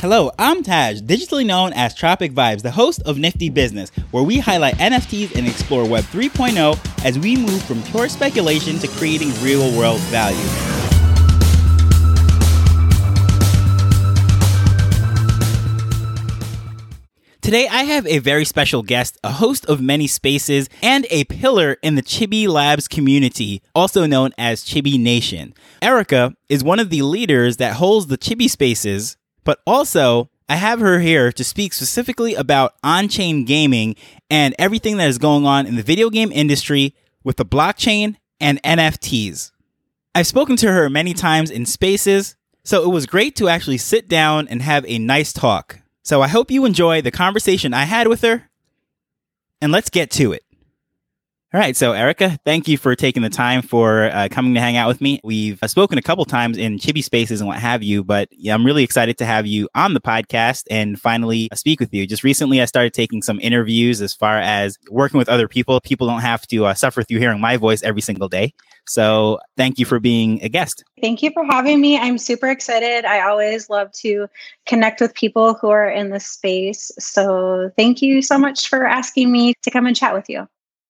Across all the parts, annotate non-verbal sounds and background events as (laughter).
Hello, I'm Taj, digitally known as Tropic Vibes, the host of Nifty Business, where we highlight NFTs and explore Web 3.0 as we move from pure speculation to creating real world value. Today, I have a very special guest, a host of many spaces, and a pillar in the Chibi Labs community, also known as Chibi Nation. Erica is one of the leaders that holds the Chibi spaces but also, I have her here to speak specifically about on chain gaming and everything that is going on in the video game industry with the blockchain and NFTs. I've spoken to her many times in spaces, so it was great to actually sit down and have a nice talk. So I hope you enjoy the conversation I had with her, and let's get to it. All right. So, Erica, thank you for taking the time for uh, coming to hang out with me. We've uh, spoken a couple times in Chibi Spaces and what have you, but yeah, I'm really excited to have you on the podcast and finally uh, speak with you. Just recently, I started taking some interviews as far as working with other people. People don't have to uh, suffer through hearing my voice every single day. So, thank you for being a guest. Thank you for having me. I'm super excited. I always love to connect with people who are in the space. So, thank you so much for asking me to come and chat with you.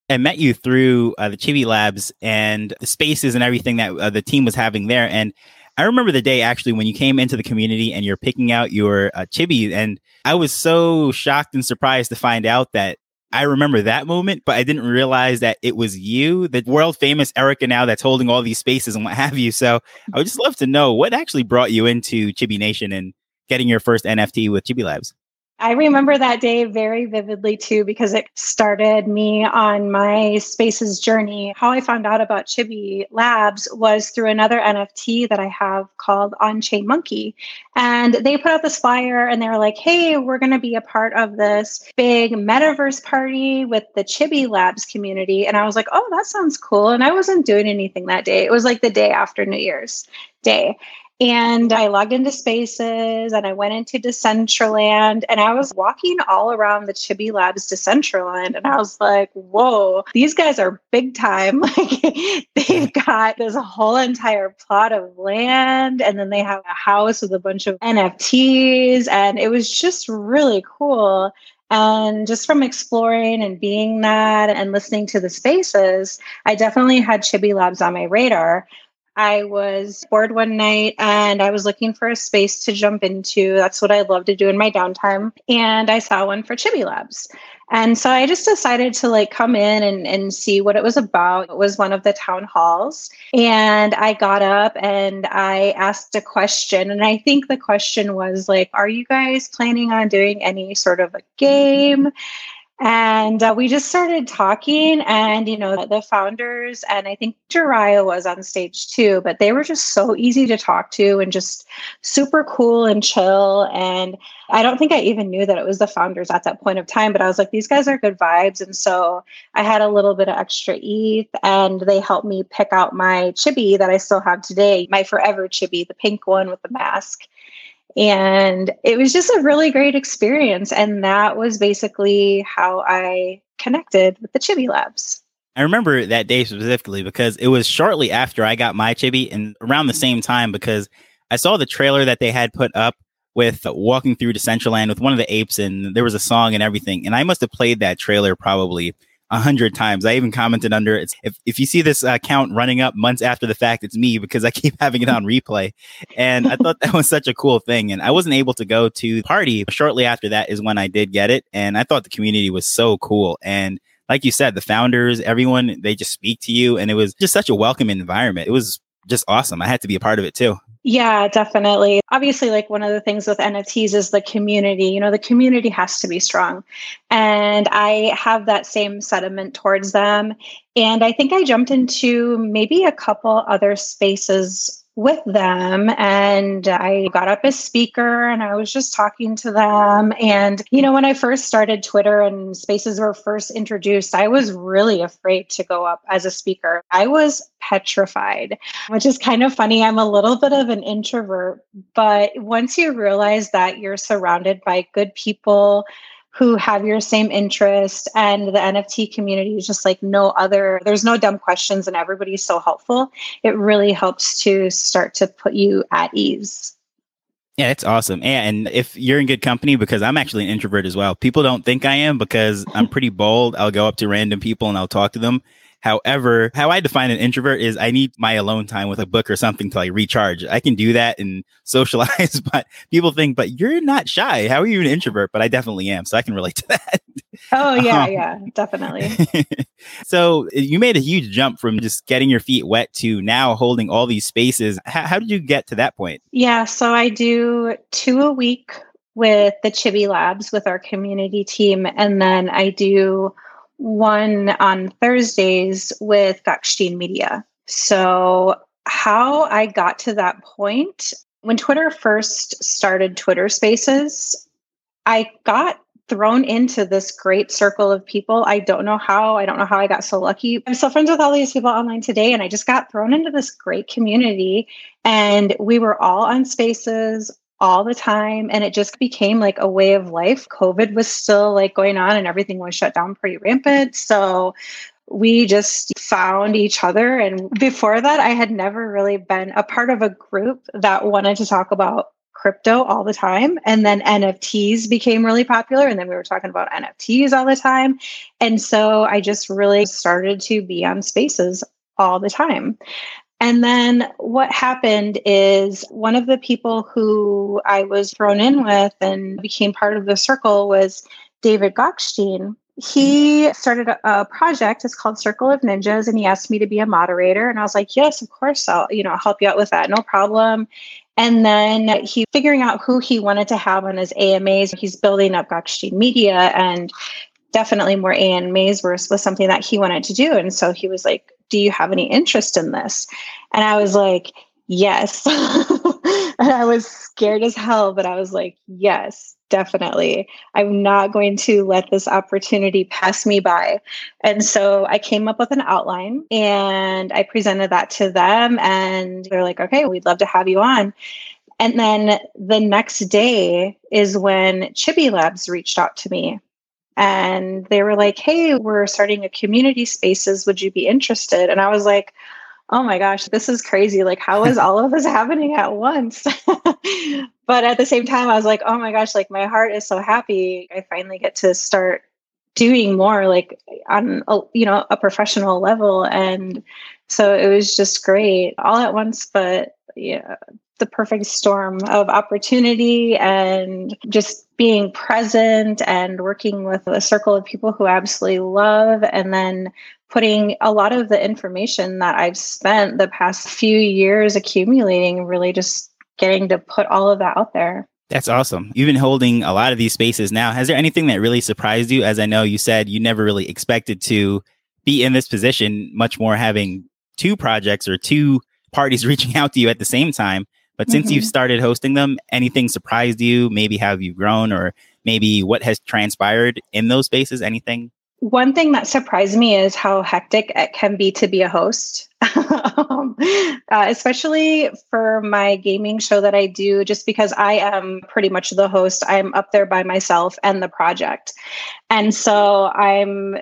I met you through uh, the Chibi Labs and the spaces and everything that uh, the team was having there. And I remember the day actually when you came into the community and you're picking out your uh, chibi, and I was so shocked and surprised to find out that I remember that moment, but I didn't realize that it was you, the world famous Erica now that's holding all these spaces and what have you. So I would just love to know what actually brought you into Chibi Nation and getting your first NFT with Chibi Labs. I remember that day very vividly too, because it started me on my spaces journey. How I found out about Chibi Labs was through another NFT that I have called On Chain Monkey. And they put out this flyer and they were like, hey, we're going to be a part of this big metaverse party with the Chibi Labs community. And I was like, oh, that sounds cool. And I wasn't doing anything that day. It was like the day after New Year's Day. And I logged into Spaces and I went into Decentraland and I was walking all around the Chibi Labs Decentraland and I was like, whoa, these guys are big time. (laughs) Like they've got this whole entire plot of land and then they have a house with a bunch of NFTs and it was just really cool. And just from exploring and being that and listening to the spaces, I definitely had Chibi Labs on my radar. I was bored one night and I was looking for a space to jump into. That's what I love to do in my downtime. And I saw one for Chibi Labs. And so I just decided to like come in and, and see what it was about. It was one of the town halls. And I got up and I asked a question. And I think the question was like, are you guys planning on doing any sort of a game? And uh, we just started talking, and you know, the founders and I think Jiraiya was on stage too, but they were just so easy to talk to and just super cool and chill. And I don't think I even knew that it was the founders at that point of time, but I was like, these guys are good vibes. And so I had a little bit of extra ETH, and they helped me pick out my chibi that I still have today, my forever chibi, the pink one with the mask. And it was just a really great experience. And that was basically how I connected with the Chibi Labs. I remember that day specifically because it was shortly after I got my chibi and around the same time because I saw the trailer that they had put up with walking through Decentraland with one of the apes and there was a song and everything. And I must have played that trailer probably a hundred times. I even commented under it. If, if you see this account running up months after the fact, it's me because I (laughs) keep having it on replay. And I thought that was such a cool thing. And I wasn't able to go to the party. Shortly after that is when I did get it. And I thought the community was so cool. And like you said, the founders, everyone, they just speak to you. And it was just such a welcome environment. It was just awesome. I had to be a part of it too. Yeah, definitely. Obviously, like one of the things with NFTs is the community. You know, the community has to be strong. And I have that same sentiment towards them. And I think I jumped into maybe a couple other spaces with them and I got up as speaker and I was just talking to them. And, you know, when I first started Twitter and spaces were first introduced, I was really afraid to go up as a speaker. I was petrified, which is kind of funny. I'm a little bit of an introvert, but once you realize that you're surrounded by good people, who have your same interest and the NFT community is just like no other. There's no dumb questions and everybody's so helpful. It really helps to start to put you at ease. Yeah, it's awesome. And if you're in good company, because I'm actually an introvert as well, people don't think I am because I'm (laughs) pretty bold. I'll go up to random people and I'll talk to them. However, how I define an introvert is I need my alone time with a book or something to like recharge. I can do that and (laughs) socialize, but people think, but you're not shy. How are you an introvert? But I definitely am. So I can relate to (laughs) that. Oh, yeah, um, yeah, definitely. (laughs) so you made a huge jump from just getting your feet wet to now holding all these spaces. How, how did you get to that point? Yeah, so I do two a week with the Chibi Labs with our community team. And then I do one on Thursdays with Gokhshtein Media. So, how I got to that point, when Twitter first started Twitter Spaces, I got thrown into this great circle of people. I don't know how. I don't know how I got so lucky. I'm still friends with all these people online today, and I just got thrown into this great community. And we were all on spaces all the time and it just became like a way of life. Covid was still like going on and everything was shut down pretty rampant. So we just found each other and before that i had never really been a part of a group that wanted to talk about crypto all the time and then nfts became really popular and then we were talking about nfts all the time. And so i just really started to be on spaces all the time and then what happened is one of the people who I was thrown in with and became part of the circle was David Gokhshtein. He started a, project. It's called Circle of Ninjas, and he asked me to be a moderator. And I was like, "Yes, of course, I'll you know help you out with that, no problem." And then he figuring out who he wanted to have on his AMAs. He's building up Gokhshtein Media, and definitely more AMAs was, was something that he wanted to do. And so he was like, do you have any interest in this? And I was like, yes. (laughs) and I was scared as hell, but I was like, yes, definitely. I'm not going to let this opportunity pass me by. And so I came up with an outline and I presented that to them. And they're like, okay, we'd love to have you on. And then the next day is when Chibi Labs reached out to me and they were like, "Hey, we're starting a community spaces. Would you be interested?" And I was like, "Oh my gosh, this is crazy! Like, how is all of this (laughs) happening at once?" (laughs) but at the same time, I was like, "Oh my gosh! Like, my heart is so happy. I finally get to start doing more, like on a, you know a professional level." And so it was just great all at once. But yeah, the perfect storm of opportunity and just being present and working with a circle of people who absolutely love and then putting a lot of the information that I've spent the past few years accumulating really just getting to put all of that out there. That's awesome. You've been holding a lot of these spaces now. Has there anything that really surprised you? As I know you said you never really expected to be in this position, much more having two projects or two parties (laughs) reaching out to you at the same time. But since mm-hmm. you've started hosting them, anything surprised you? Maybe have you grown or maybe what has transpired in those spaces? Anything? One thing that surprised me is how hectic it can be to be a host, (laughs) um, uh, especially for my gaming show that I do, just because I am pretty much the host. I'm up there by myself and the project. And so I'm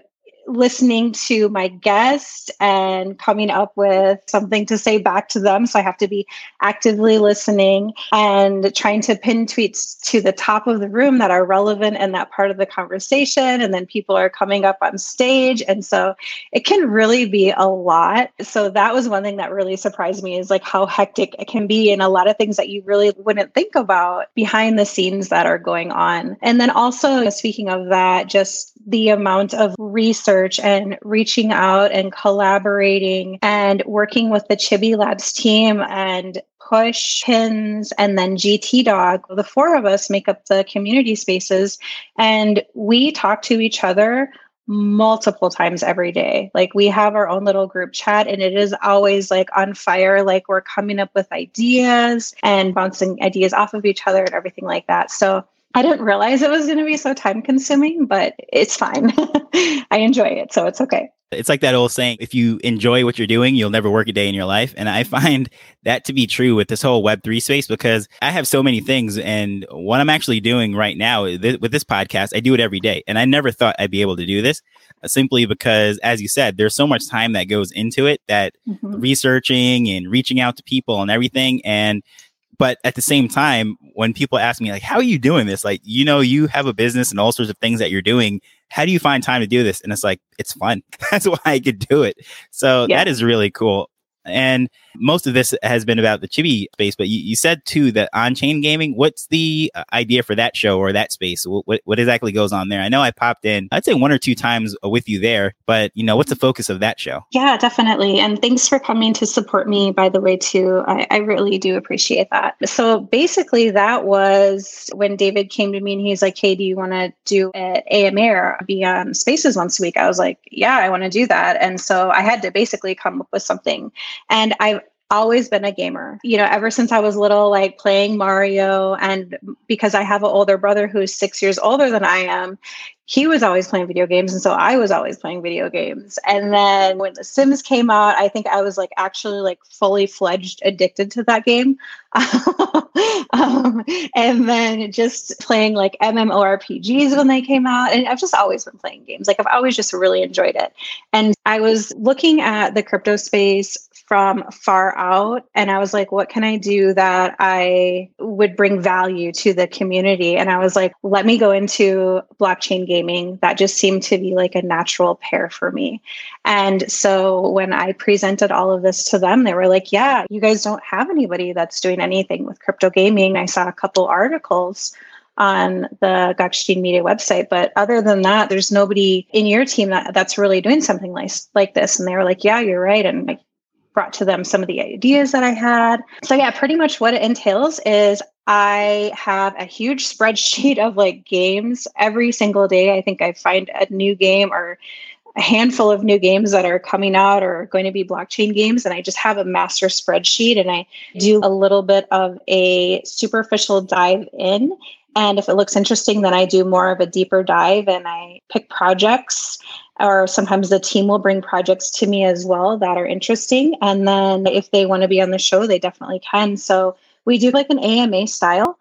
listening to my guest and coming up with something to say back to them. So I have to be actively listening and trying to pin tweets to the top of the room that are relevant in that part of the conversation. And then people are coming up on stage. And so it can really be a lot. So that was one thing that really surprised me is like how hectic it can be and a lot of things that you really wouldn't think about behind the scenes that are going on. And then also speaking of that, just the amount of research and reaching out and collaborating and working with the Chibi Labs team and Push, Pins, and then GT Dog. The four of us make up the community spaces, and we talk to each other multiple times every day. Like we have our own little group chat and it is always like on fire. Like we're coming up with ideas and bouncing ideas off of each other and everything like that. So I didn't realize it was going to be so time consuming, but it's fine. (laughs) I enjoy it, so it's okay. It's like that old saying if you enjoy what you're doing, you'll never work a day in your life. And I (laughs) find that to be true with this whole Web3 space because I have so many things. And what I'm actually doing right now th- with this podcast, I do it every day. And I never thought I'd be able to do this uh, simply because, as you said, there's so much time that goes into it that mm-hmm. researching and reaching out to people and everything. And But at the same time, when people ask me like, "How are you doing this?" Like, you know, you have a business and all sorts of things that you're doing. How do you find time to do this? And it's like, it's fun. (laughs) That's why I could do it. So yeah. that is really cool. And most of this has been about the chibi space, but you, you said too that on chain gaming, what's the uh, idea for that show or that space? What, what exactly goes on there? I know I popped in, I'd say one or two times with you there, but you know, what's the focus of that show? Yeah, definitely. And thanks for coming to support me, by the way, too. I, I really do appreciate that. So basically, that was when David came to me and he's like, Hey, do you want to do at AMA or be on spaces once a week? I was like, Yeah, I want to do that. And so I had to basically come up with something. And I always been a gamer. You know, ever since I was little, like playing Mario. And because I have an older brother who's six years older than I am, he was always playing video games. And so I was always playing video games. And then when The Sims came out, I think I was like actually like fully fledged addicted to that game. (laughs) um, and then just playing like MMORPGs when they came out. And I've just always been playing games. Like I've always just really enjoyed it. And I was looking at the crypto space from far out and i was like what can i do that i would bring value to the community and i was like let me go into blockchain gaming that just seemed to be like a natural pair for me and so when i presented all of this to them they were like yeah you guys don't have anybody that's doing anything with crypto gaming i saw a couple articles on the Gokhshtein Media website. But other than that, there's nobody in your team that, that's really doing something like, like this. And they were like, yeah, you're right. And like, brought to them some of the ideas that I had. So, yeah, pretty much what it entails is I have a huge (laughs) spreadsheet of like games every single day. I think I find a new game or a handful of new games that are coming out or going to be blockchain games. And I just have a master spreadsheet and I do a little bit of a superficial dive in. And if it looks interesting, then I do more of a deeper dive and I pick projects or sometimes the team will bring projects to me as well that are interesting. And then if they want to be on the show, they definitely can. So we do like an AMA style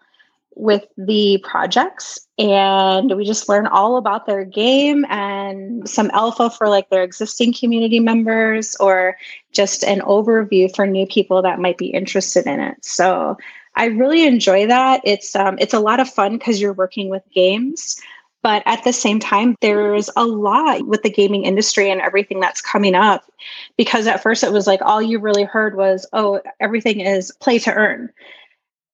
with the projects and we just learn all about their game and some alpha for like their existing community members or just an overview for new people that might be interested in it. So I really enjoy that. It's um, it's a lot of fun because you're working with games. But at the same time, there's a lot with the gaming industry and everything that's coming up. Because at first it was like all you really heard was, oh, everything is play to earn.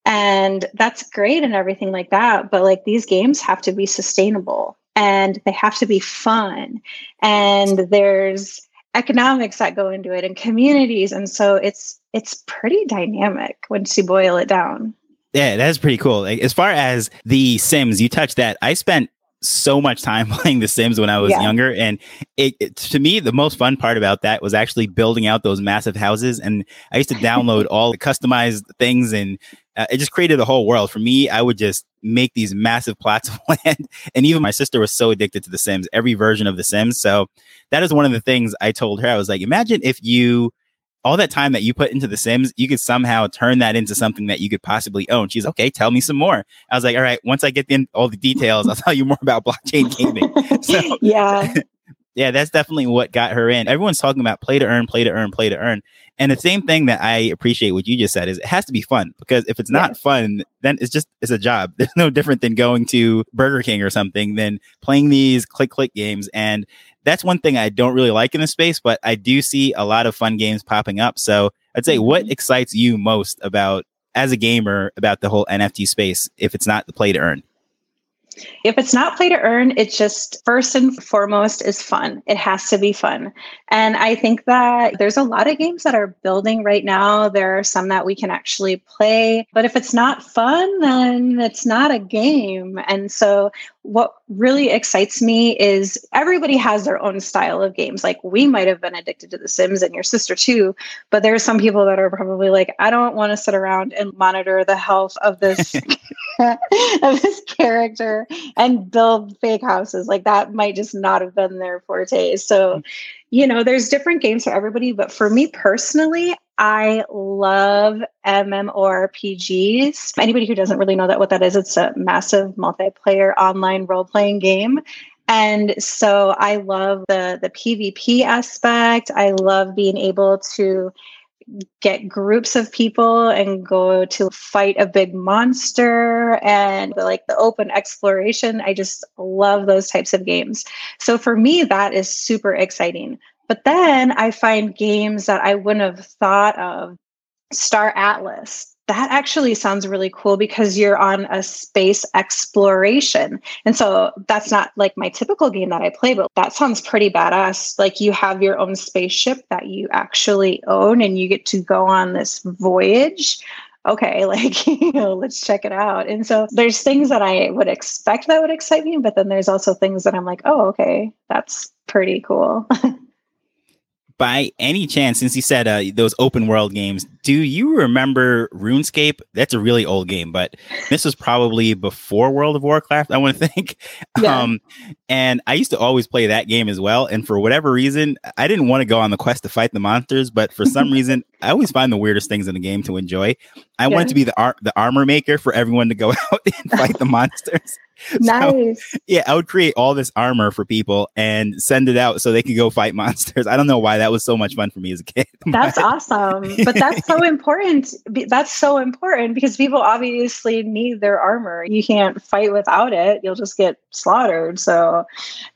And that's great and everything like that. But like these games have to be sustainable and they have to be fun. And there's economics that go into it and communities. And so it's it's pretty dynamic once you boil it down. Yeah, that's pretty cool. As far as the Sims, you touched that. I spent so much time (laughs) playing The Sims when I was yeah. younger, and it, it, to me the most fun part about that was actually building out those massive houses. And I used to download (laughs) all the customized things, and uh, it just created a whole world for me. I would just make these massive plots (laughs) of land, and even my sister was so addicted to The Sims, every version of The Sims. So that is one of the things I told her. I was like, imagine if you all that time that you put into The Sims, you could somehow turn that into something that you could possibly own. She's okay. Tell me some more. I was like, all right. Once I get in all the details, I'll (laughs) tell you more about blockchain gaming. (laughs) so yeah, (laughs) yeah, that's definitely what got her in. Everyone's talking about play to earn, play to earn, play to earn. And the same thing that I appreciate what you just said is it has to be fun because if it's not yeah. fun, then it's just it's a job. There's no different than going to Burger King or something than playing these click click games. And that's one thing I don't really like in the space, but I do see a lot of fun games popping up. So I'd say what mm-hmm. excites you most about as a gamer about the whole NFT space if it's not the play to earn? If it's not play to earn, it's just first and foremost is fun. It has to be fun. And I think that there's a lot of games that are building right now. There are some that we can actually play. But if it's not fun, then it's not a game. And so what really excites me is everybody has their own style of games. Like we might have been addicted to The Sims and your sister too, but there are some people that are probably like, I don't want to sit around and monitor the health of this (laughs) (laughs) of this character and build fake houses. Like that might just not have been their forte. So, you know, there's different games for everybody, but for me personally, I love MMORPGs. Anybody who doesn't really know that what that is, it's a massive multiplayer online role-playing game. And so I love the the PvP aspect. I love being able to get groups of people and go to fight a big monster and like the open exploration. I just love those types of games. So for me, that is super exciting. But then I find games that I wouldn't have thought of. Star Atlas that actually sounds really cool because you're on a space exploration. And so that's not like my typical game that I play, but that sounds pretty badass. Like you have your own spaceship that you actually own and you get to go on this voyage. Okay, (laughs) like, you know, let's check it out. And so there's things that I would expect that would excite me, but then there's also things that I'm like, oh, okay, that's pretty cool. (laughs) by any chance, since you said uh, those open world games, do you remember RuneScape? That's a really old game, but this was probably before World of Warcraft, I want to (laughs) think. Yeah. Um, and I used to always play that game as well. And for whatever reason, I didn't want to go on the quest to fight the monsters, but for some (laughs) reason, I always find the weirdest things in the game to enjoy. I yeah. wanted to be the ar- the armor maker for everyone to go (laughs) out and fight the monsters. (laughs) nice. So, yeah, I would create all this armor for people and send it out so they could go fight (laughs) monsters. I don't know why that was so much fun for me as a kid. (laughs) That's awesome. But that's so important. That's so important because people obviously need their armor. You can't fight without it. You'll just get slaughtered. So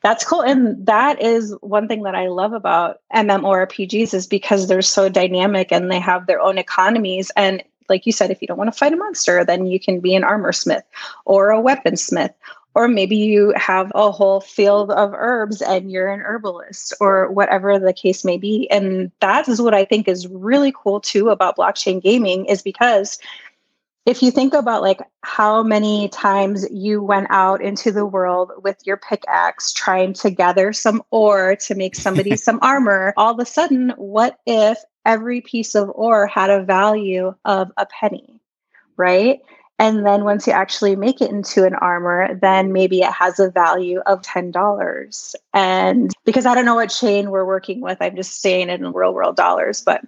that's cool. And that is one thing that I love about MMORPGs is because they're so dynamic and they have their own economies and like you said, if you don't want to fight a monster, then you can be an armor smith or a weaponsmith. Or maybe you have a whole field of herbs and you're an herbalist or whatever the case may be. And that is what I think is really cool too about blockchain gaming is because if you think about like how many times you went out into the world with your pickaxe trying to gather some ore to make somebody (laughs) some armor all of a sudden what if every piece of ore had a value of a penny, right? And then once you actually make it into an armor, then maybe it has a value of $10. And because I don't know what chain we're working with, I'm just saying it in real world dollars. But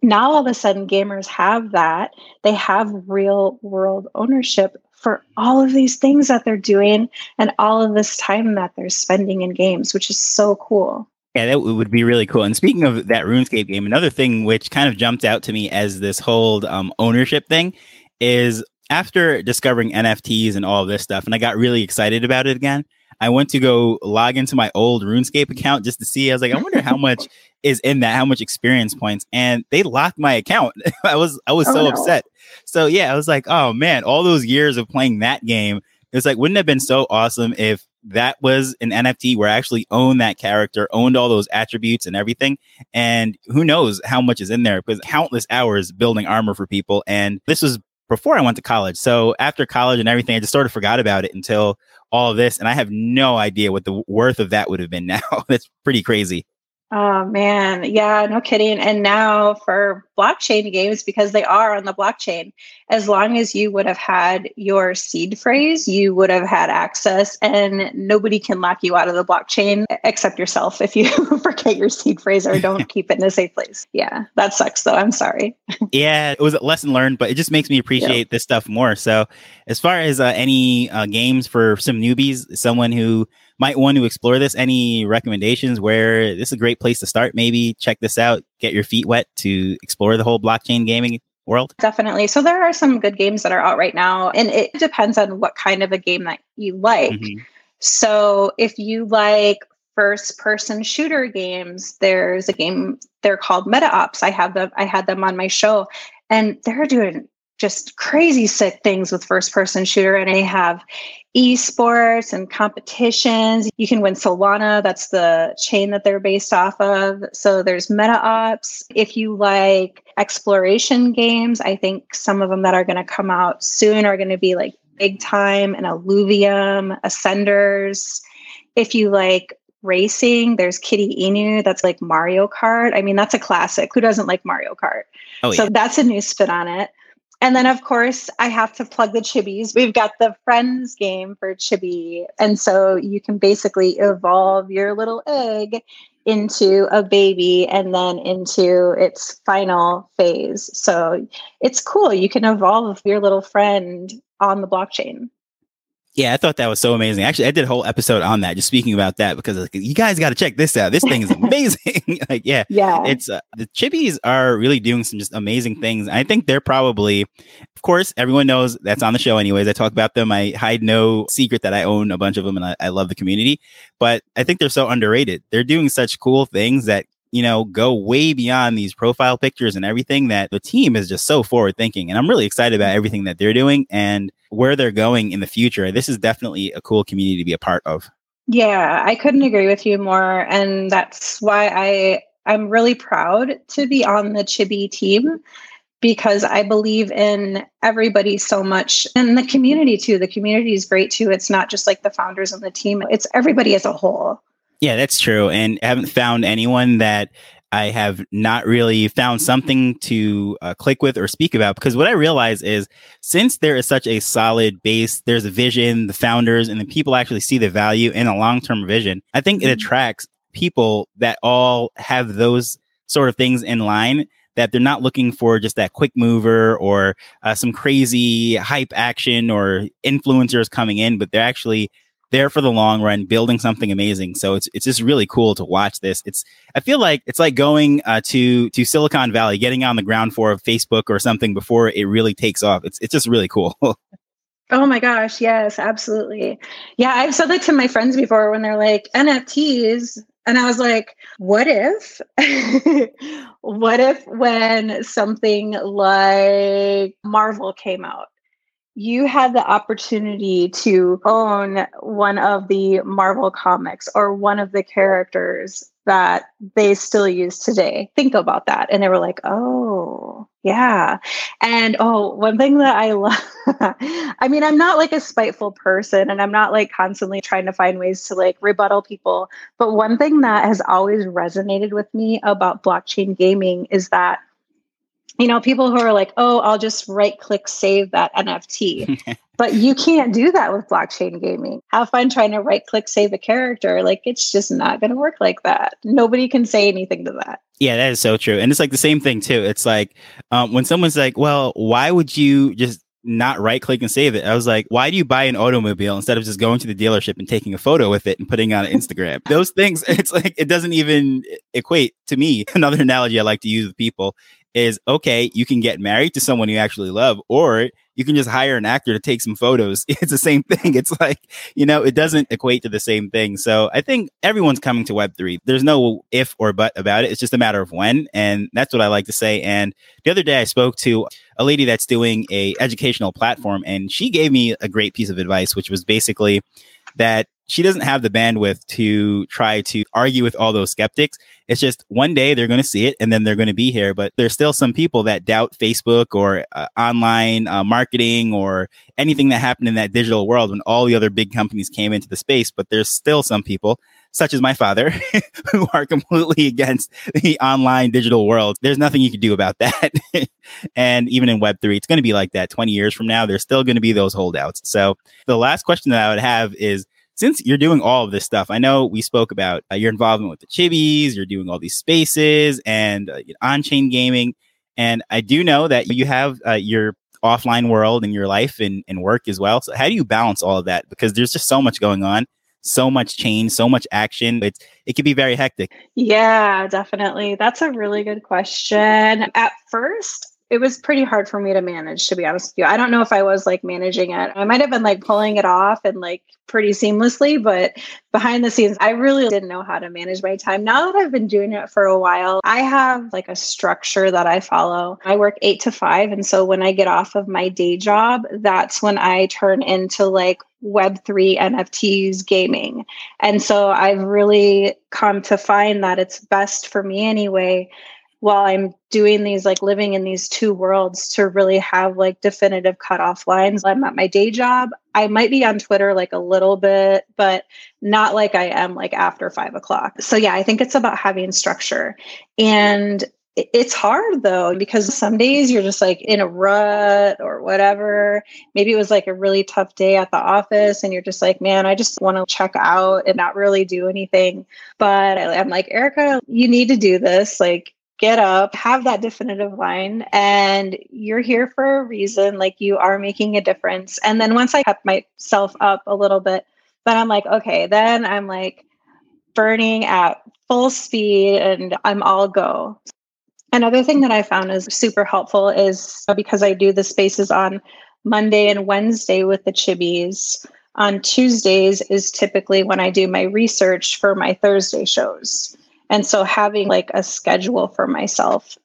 now all of a sudden, gamers have that. They have real world ownership for all of these things that they're doing and all of this time that they're spending in games, which is so cool. Yeah, that would be really cool. And speaking of that RuneScape game, another thing which kind of jumped out to me as this whole um, ownership thing is after discovering NFTs and all this stuff, and I got really excited about it again. I went to go log into my old RuneScape account just to see. I was like, I wonder how (laughs) much is in that, how much experience points, and they locked my account. (laughs) I was I was oh, so no. upset. So yeah, I was like, oh man, all those years of playing that game. It's like, wouldn't have been so awesome if that was an NFT where I actually owned that character, owned all those attributes and everything. And who knows how much is in there because countless hours building armor for people. And this was before I went to college. So after college and everything, I just sort of forgot about it until all of this. And I have no idea what the worth of that would have been (laughs) now. That's pretty crazy. Oh man, yeah, no kidding. And now for blockchain games, because they are on the blockchain, as long as you would have had your seed phrase, you would have had access, and nobody can lock you out of the blockchain except yourself if you (laughs) forget your seed phrase or don't (laughs) keep it in a safe place. Yeah, that sucks though. I'm sorry. (laughs) yeah, it was a lesson learned, but it just makes me appreciate yep. this stuff more. So, as far as uh, any uh, games for some newbies, someone who might want to explore this, any recommendations where this is a great place to start? Maybe check this out, get your feet wet to explore the whole blockchain gaming world? Definitely. So there are some good games that are out right now, and it depends on what kind of a game that you like. Mm-hmm. So if you like first person shooter games, there's a game they're called Meta Ops. I have them I had them on my show and they're doing just crazy sick things with first person shooter and they have esports and competitions. You can win solana that's the chain that they're based off of. So there's meta ops. If you like exploration games i think some of them that are going to come out soon are going to be like big time and Illuvium ascenders. If you like racing there's kitty inu that's like mario kart. I mean that's a classic. Who doesn't like mario kart? Oh, yeah. so that's a new spin on it and then, of course, I have to plug the chibis. We've got the friends game for chibi. And so you can basically evolve your little egg into a baby and then into its final phase. So it's cool. You can evolve your little friend on the blockchain. Yeah, I thought that was so amazing. Actually, I did a whole episode on that, just speaking about that because like, you guys got to check this out. This thing is (laughs) amazing. (laughs) like, yeah, yeah, it's uh, the Chibis are really doing some just amazing things. I think they're probably, of course, everyone knows that's on the show. Anyways, I talk about them. I hide no secret that I own a bunch of them, and I, I love the community. But I think they're so underrated. They're doing such cool things that you know, go way beyond these profile pictures and everything that the team is just so forward thinking. And I'm really excited about everything that they're doing and where they're going in the future. This is definitely a cool community to be a part of. Yeah, I couldn't agree with you more. And that's why I I'm really proud to be on the Chibi team because I believe in everybody so much and the community too. The community is great too. It's not just like the founders and the team, it's everybody as a whole. Yeah, that's true. And I haven't found anyone that I have not really found something to uh, click with or speak about because what I realize is since there is such a solid base, there's a vision, the founders, and the people actually see the value in a long term vision. I think it mm-hmm. attracts people that all have those sort of things in line that they're not looking for just that quick mover or uh, some crazy hype action or influencers coming in, but they're actually there for the long run, building something amazing. So it's it's just really cool to watch this. It's I feel like it's like going uh, to to Silicon Valley, getting on the ground floor of Facebook or something before it really takes off. It's it's just really cool. (laughs) Oh my gosh, yes, absolutely. Yeah, I've said that to my friends before when they're like NFTs and I was like, what if (laughs) what if when something like Marvel came out you had the opportunity to own one of the Marvel comics or one of the characters that they still use today. Think about that. And they were like, oh, yeah. And oh, one thing that I love, (laughs) I mean, I'm not like a spiteful person and I'm not like constantly trying to find ways to like rebuttal people. But one thing that has always resonated with me about blockchain gaming is that you know, people who are like, oh, I'll just right click save that NFT. (laughs) but you can't do that with blockchain gaming. Have fun trying to right click save a character. Like, it's just not going to work like that. Nobody can say anything to that. Yeah, that is so true. And it's like the same thing, too. It's like um, when someone's like, well, why would you just not right click and save it. I was like, why do you buy an automobile instead of just going to the dealership and taking a photo with it and putting it on Instagram? Those things, (laughs) it's like, it doesn't even equate to me. Another analogy I like to use with people is okay, you can get married to someone you actually love, or you can just hire an actor to take some photos. (laughs) It's the same thing. It's like, you know, it doesn't equate to the same thing. So I think everyone's coming to Web3. There's no if or but about it. It's just a matter of when. And that's what I like to say. And the other day I spoke to a lady that's doing a educational platform and she gave me a great piece of advice, which was basically that she doesn't have the bandwidth to try to argue with all those skeptics. It's just one day they're going to see it and then they're going to be here. But there's still some people that doubt Facebook or uh, online uh, marketing or anything that happened in that digital world when all the other big companies came into the space. But there's still some people, such as my father, (laughs) who are completely against the online digital world. There's nothing you can do about that. (laughs) and even in Web3, it's going to be like that 20 years from now. There's still going to be those holdouts. So the last question that I would have is, since you're doing all of this stuff, I know we spoke about uh, your involvement with the Chibis, you're doing all these spaces and uh, on chain gaming. And I do know that you have uh, your offline world and your life and, and work as well. So, how do you balance all of that? Because there's just so much going on, so much change, so much action. It's, it can be very hectic. Yeah, definitely. That's a really good question. At first, it was pretty hard for me to manage to be honest with you. I don't know if i was like managing it. I might have been like pulling it off and like pretty seamlessly but behind the scenes i really didn't know how to manage my time. Now that i've been doing it for a while i have like a structure that i follow. I work 8 to 5 and so when i get off of my day job that's when i turn into like web3 nfts gaming. And so i've really come to find that it's best for me anyway while I'm doing these, like living in these two worlds to really have like definitive cutoff lines. I'm at my day job. I might be on Twitter like a little bit, but not like I am like after five o'clock. So, yeah, I think it's about having structure. And it's hard though, because some days you're just like in a rut or whatever. Maybe it was like a really tough day at the office and you're just like, man, I just want to check out and not really do anything. But I'm like, Erica, you need to do this. Like, get up, have that definitive line, and you're here for a reason. Like you are making a difference. And then once I kept myself up a little bit, then I'm like, okay, then I'm like burning at full speed and I'm all go. Another thing that I found is super helpful is because I do the spaces on Monday and Wednesday with the chibis. On Tuesdays is typically when I do my research for my Thursday shows. And so having like a schedule for myself,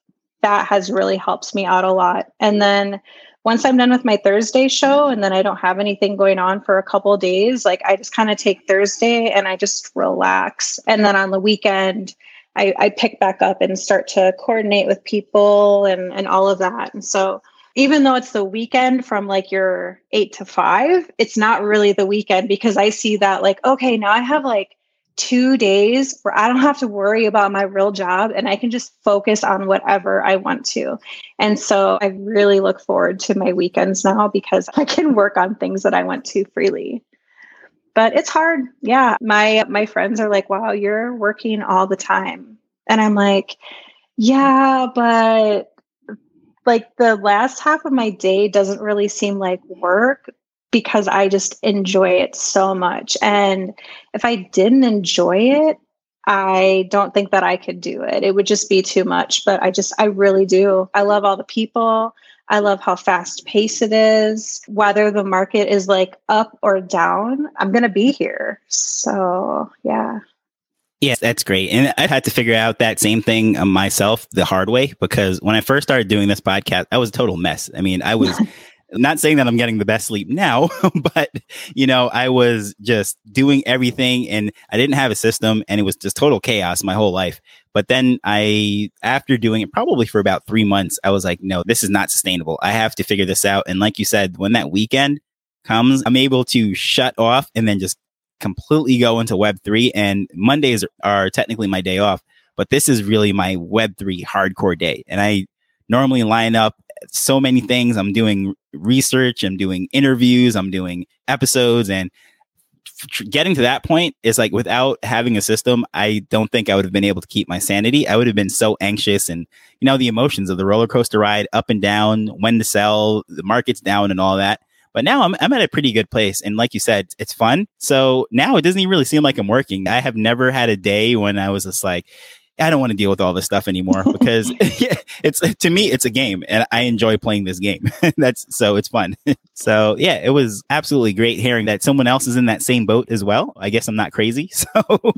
that has really helped me out a lot. And then once I'm done with my Thursday show and then I don't have anything going on for a couple days, like I just kind of take Thursday and I just relax. And then on the weekend, I, I pick back up and start to coordinate with people and, and all of that. And so even though it's the weekend from like your eight to five, it's not really the weekend because I see that like, okay, now I have like two days where I don't have to worry about my real job and I can just focus on whatever I want to. And so I really look forward to my weekends now because (laughs) I can work on things that I want to freely. But it's hard. Yeah, my my friends are like, "Wow, you're working all the time." And I'm like, "Yeah, but like the last half of my day doesn't really seem like work because I just enjoy it so much. And if I didn't enjoy it, I don't think that I could do it. It would just be too much. But I just, I really do. I love all the people. I love how fast paced it is. Whether the market is like up or down, I'm going to be here. So, yeah. Yeah, that's great. And I had to figure out that same thing uh, myself the hard way because when I first started doing this podcast, I was a total mess. I mean, I was (laughs) not saying that I'm getting the best sleep now, (laughs) but you know, I was just doing everything and I didn't have a system and it was just total chaos my whole life. But then I, after doing it probably for about three months, I was like, no, this is not sustainable. I have to figure this out. And like you said, when that weekend comes, I'm able to shut off and then just completely go into Web3. And Mondays are technically my day off, but this is really my Web3 hardcore day. And I normally line up so many things. I'm doing research, I'm doing interviews, I'm doing episodes, and getting to that point is like without having a system, I don't think I would have been able to keep my sanity. I would have been so anxious and, you know, the emotions of the roller coaster ride up and down, when to sell, the market's down and all that. But now I'm, I'm at a pretty good place. And like you said, it's fun. So now it doesn't even really seem like I'm working. I have never had a day when I was just like, I don't want to deal with all this stuff anymore (laughs) because (laughs) it's to me it's a game and I enjoy playing this game. (laughs) That's so it's fun. so yeah, it was absolutely great hearing that someone else is in that same boat as well. I guess I'm not crazy. So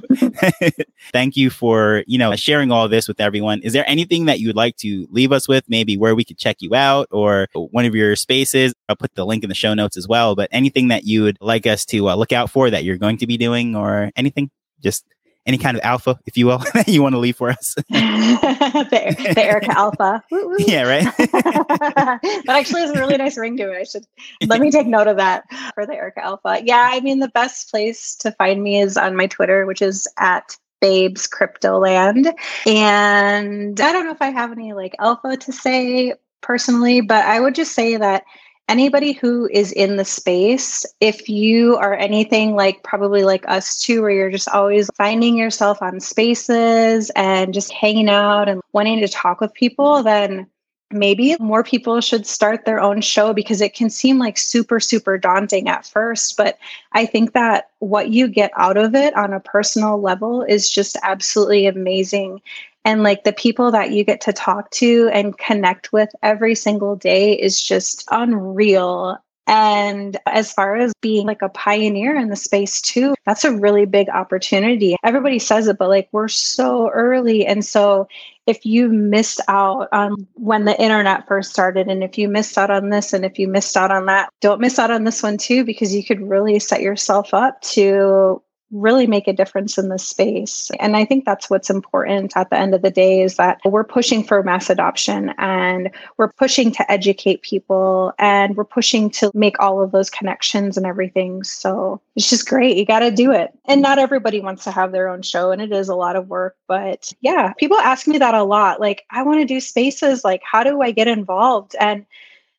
thank you for, you know, sharing all this with everyone. Is there anything that you'd like to leave us with, maybe where we could check you out or one of your spaces? I'll put the link in the show notes as well, but anything that you would like us to uh, look out for that you're going to be doing or anything? Just any kind of alpha, if you will, (laughs) that you want to leave for us? (laughs) the, the Erica Alpha. Yeah, right. (laughs) that actually has a really nice ring to it. I should let me take note of that for the Erica Alpha. Yeah, I mean the best place to find me is on my Twitter, which is at Babes Cryptoland. And I don't know if I have any like alpha to say personally, but I would just say that anybody who is in the space, if you are anything like probably like us too, where you're just always finding yourself on spaces and just hanging out and wanting to talk with people, then maybe more people should start their own show because it can seem like super, super daunting at first. But I think that what you get out of it on a personal level is just absolutely amazing and like the people that you get to talk to and connect with every single day is just unreal and as far as being like a pioneer in the space too, that's a really big opportunity. Everybody says it, but like we're so early. And so if you missed out on when the internet first started, and if you missed out on this, and if you missed out on that, don't miss out on this one too, because you could really set yourself up to really make a difference in this space. And I think that's what's important at the end of the day is that we're pushing for mass adoption and we're pushing to educate people and we're pushing to make all of those connections and everything. So it's just great. You got to do it. And not everybody wants to have their own show and it is a lot of work, but yeah, people ask me that a lot. Like, I want to do spaces. Like, how do I get involved? And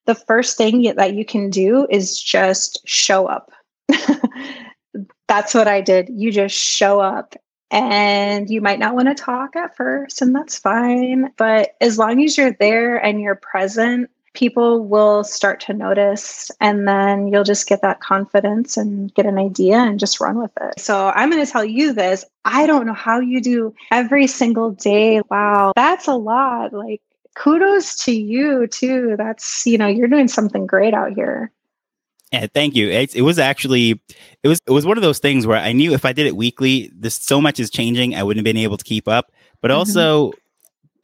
the first thing that you can do is just show up. (laughs) that's what I did. You just show up and you might not want to talk at first, and that's fine. But as long as you're there and you're present, people will start to notice and then you'll just get that confidence and get an idea and just run with it. So I'm going to tell you this. I don't know how you do every single day. Wow, that's a lot. Like kudos to you too. That's, you know, you're doing something great out here. Yeah, thank you. It, it was actually it was it was one of those things where I knew if I did it weekly, this so much is changing, I wouldn't have been able to keep up. But mm-hmm. also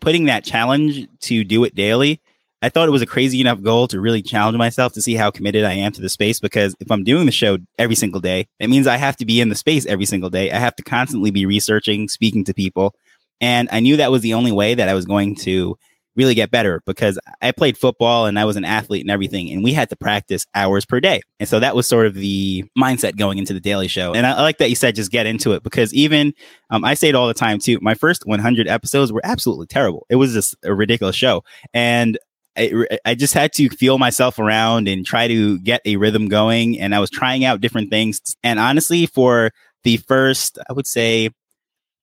putting that challenge to do it daily, I thought it was a crazy enough goal to really challenge myself to see how committed I am to the space. Because if I'm doing the show every single day, it means I have to be in the space every single day. I have to constantly be researching, speaking to people. And I knew that was the only way that I was going to really get better because I played football and I was an athlete and everything, and we had to practice hours per day. And so that was sort of the mindset going into the Daily Show. And I, I like that you said just get into it because even um, I say it all the time too. My first 100 episodes were absolutely terrible. It was just a ridiculous show, and I, I, just had to feel myself around and try to get a rhythm going. And I was trying out different things. And honestly, for the first, I would say,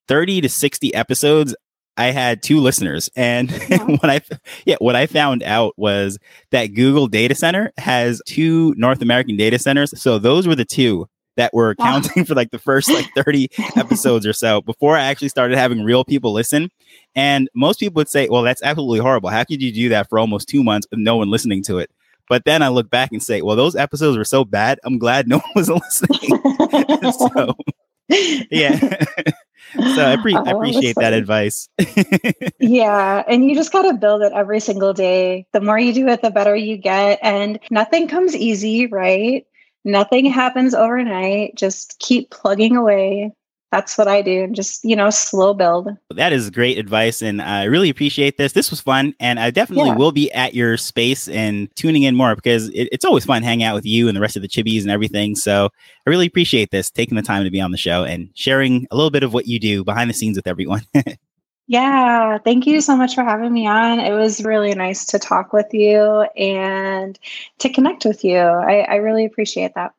30 to 60 episodes, I had two listeners, and (laughs) uh-huh. what I yeah what I found out was that Google Data Center has two North American data centers. So those were the two that were wow. counting (laughs) for like the first like 30 (laughs) episodes or so before I actually started having real people listen. And most people would say, well, that's absolutely horrible. How could you do that for almost two months with no one listening to it? But then I look back and say, well, those episodes were so bad. I'm glad no one was listening. so, yeah (laughs) so I, pre- I oh, appreciate that advice. (laughs) yeah. And you just got to build it every single day. The more you do it, the better you get. And nothing comes easy, right? Nothing happens overnight. Just keep plugging away that's what I do. And just, you know, slow build. That is great advice. And I really appreciate this. This was fun. And I definitely yeah. will be at your space and tuning in more because it, it's always fun hanging out with you and the rest of the chibis and everything. So I really appreciate this, taking the time to be on the show and sharing a little bit of what you do behind the scenes with everyone. (laughs) Yeah, thank you so much for having me on. It was really nice to talk with you and to connect with you. I, I really appreciate that.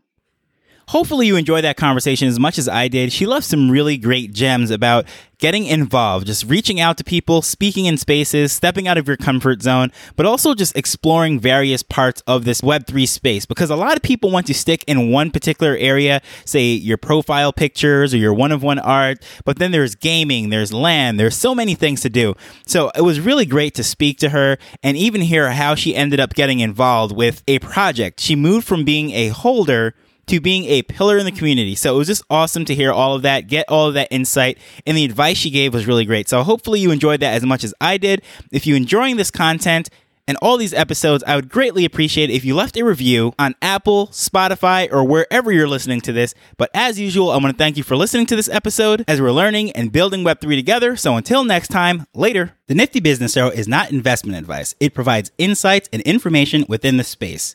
Hopefully, you enjoyed that conversation as much as I did. She left some really great gems about getting involved, just reaching out to people, speaking in spaces, stepping out of your comfort zone, but also just exploring various parts of this Web3 space because a lot of people want to stick in one particular area, say your profile pictures or your one of one art, but then there's gaming, there's land, there's so many things to do. So it was really great to speak to her and even hear how she ended up getting involved with a project. She moved from being a holder to being a pillar in the community. So it was just awesome to hear all of that, get all of that insight, and the advice she gave was really great. So hopefully you enjoyed that as much as I did. If you're enjoying this content, and all these episodes, I would greatly appreciate if you left a review on Apple, Spotify, or wherever you're listening to this. But as usual, I want to thank you for listening to this episode as we're learning and building Web3 together. So until next time, later. The Nifty Business Arrow is not investment advice, it provides insights and information within the space.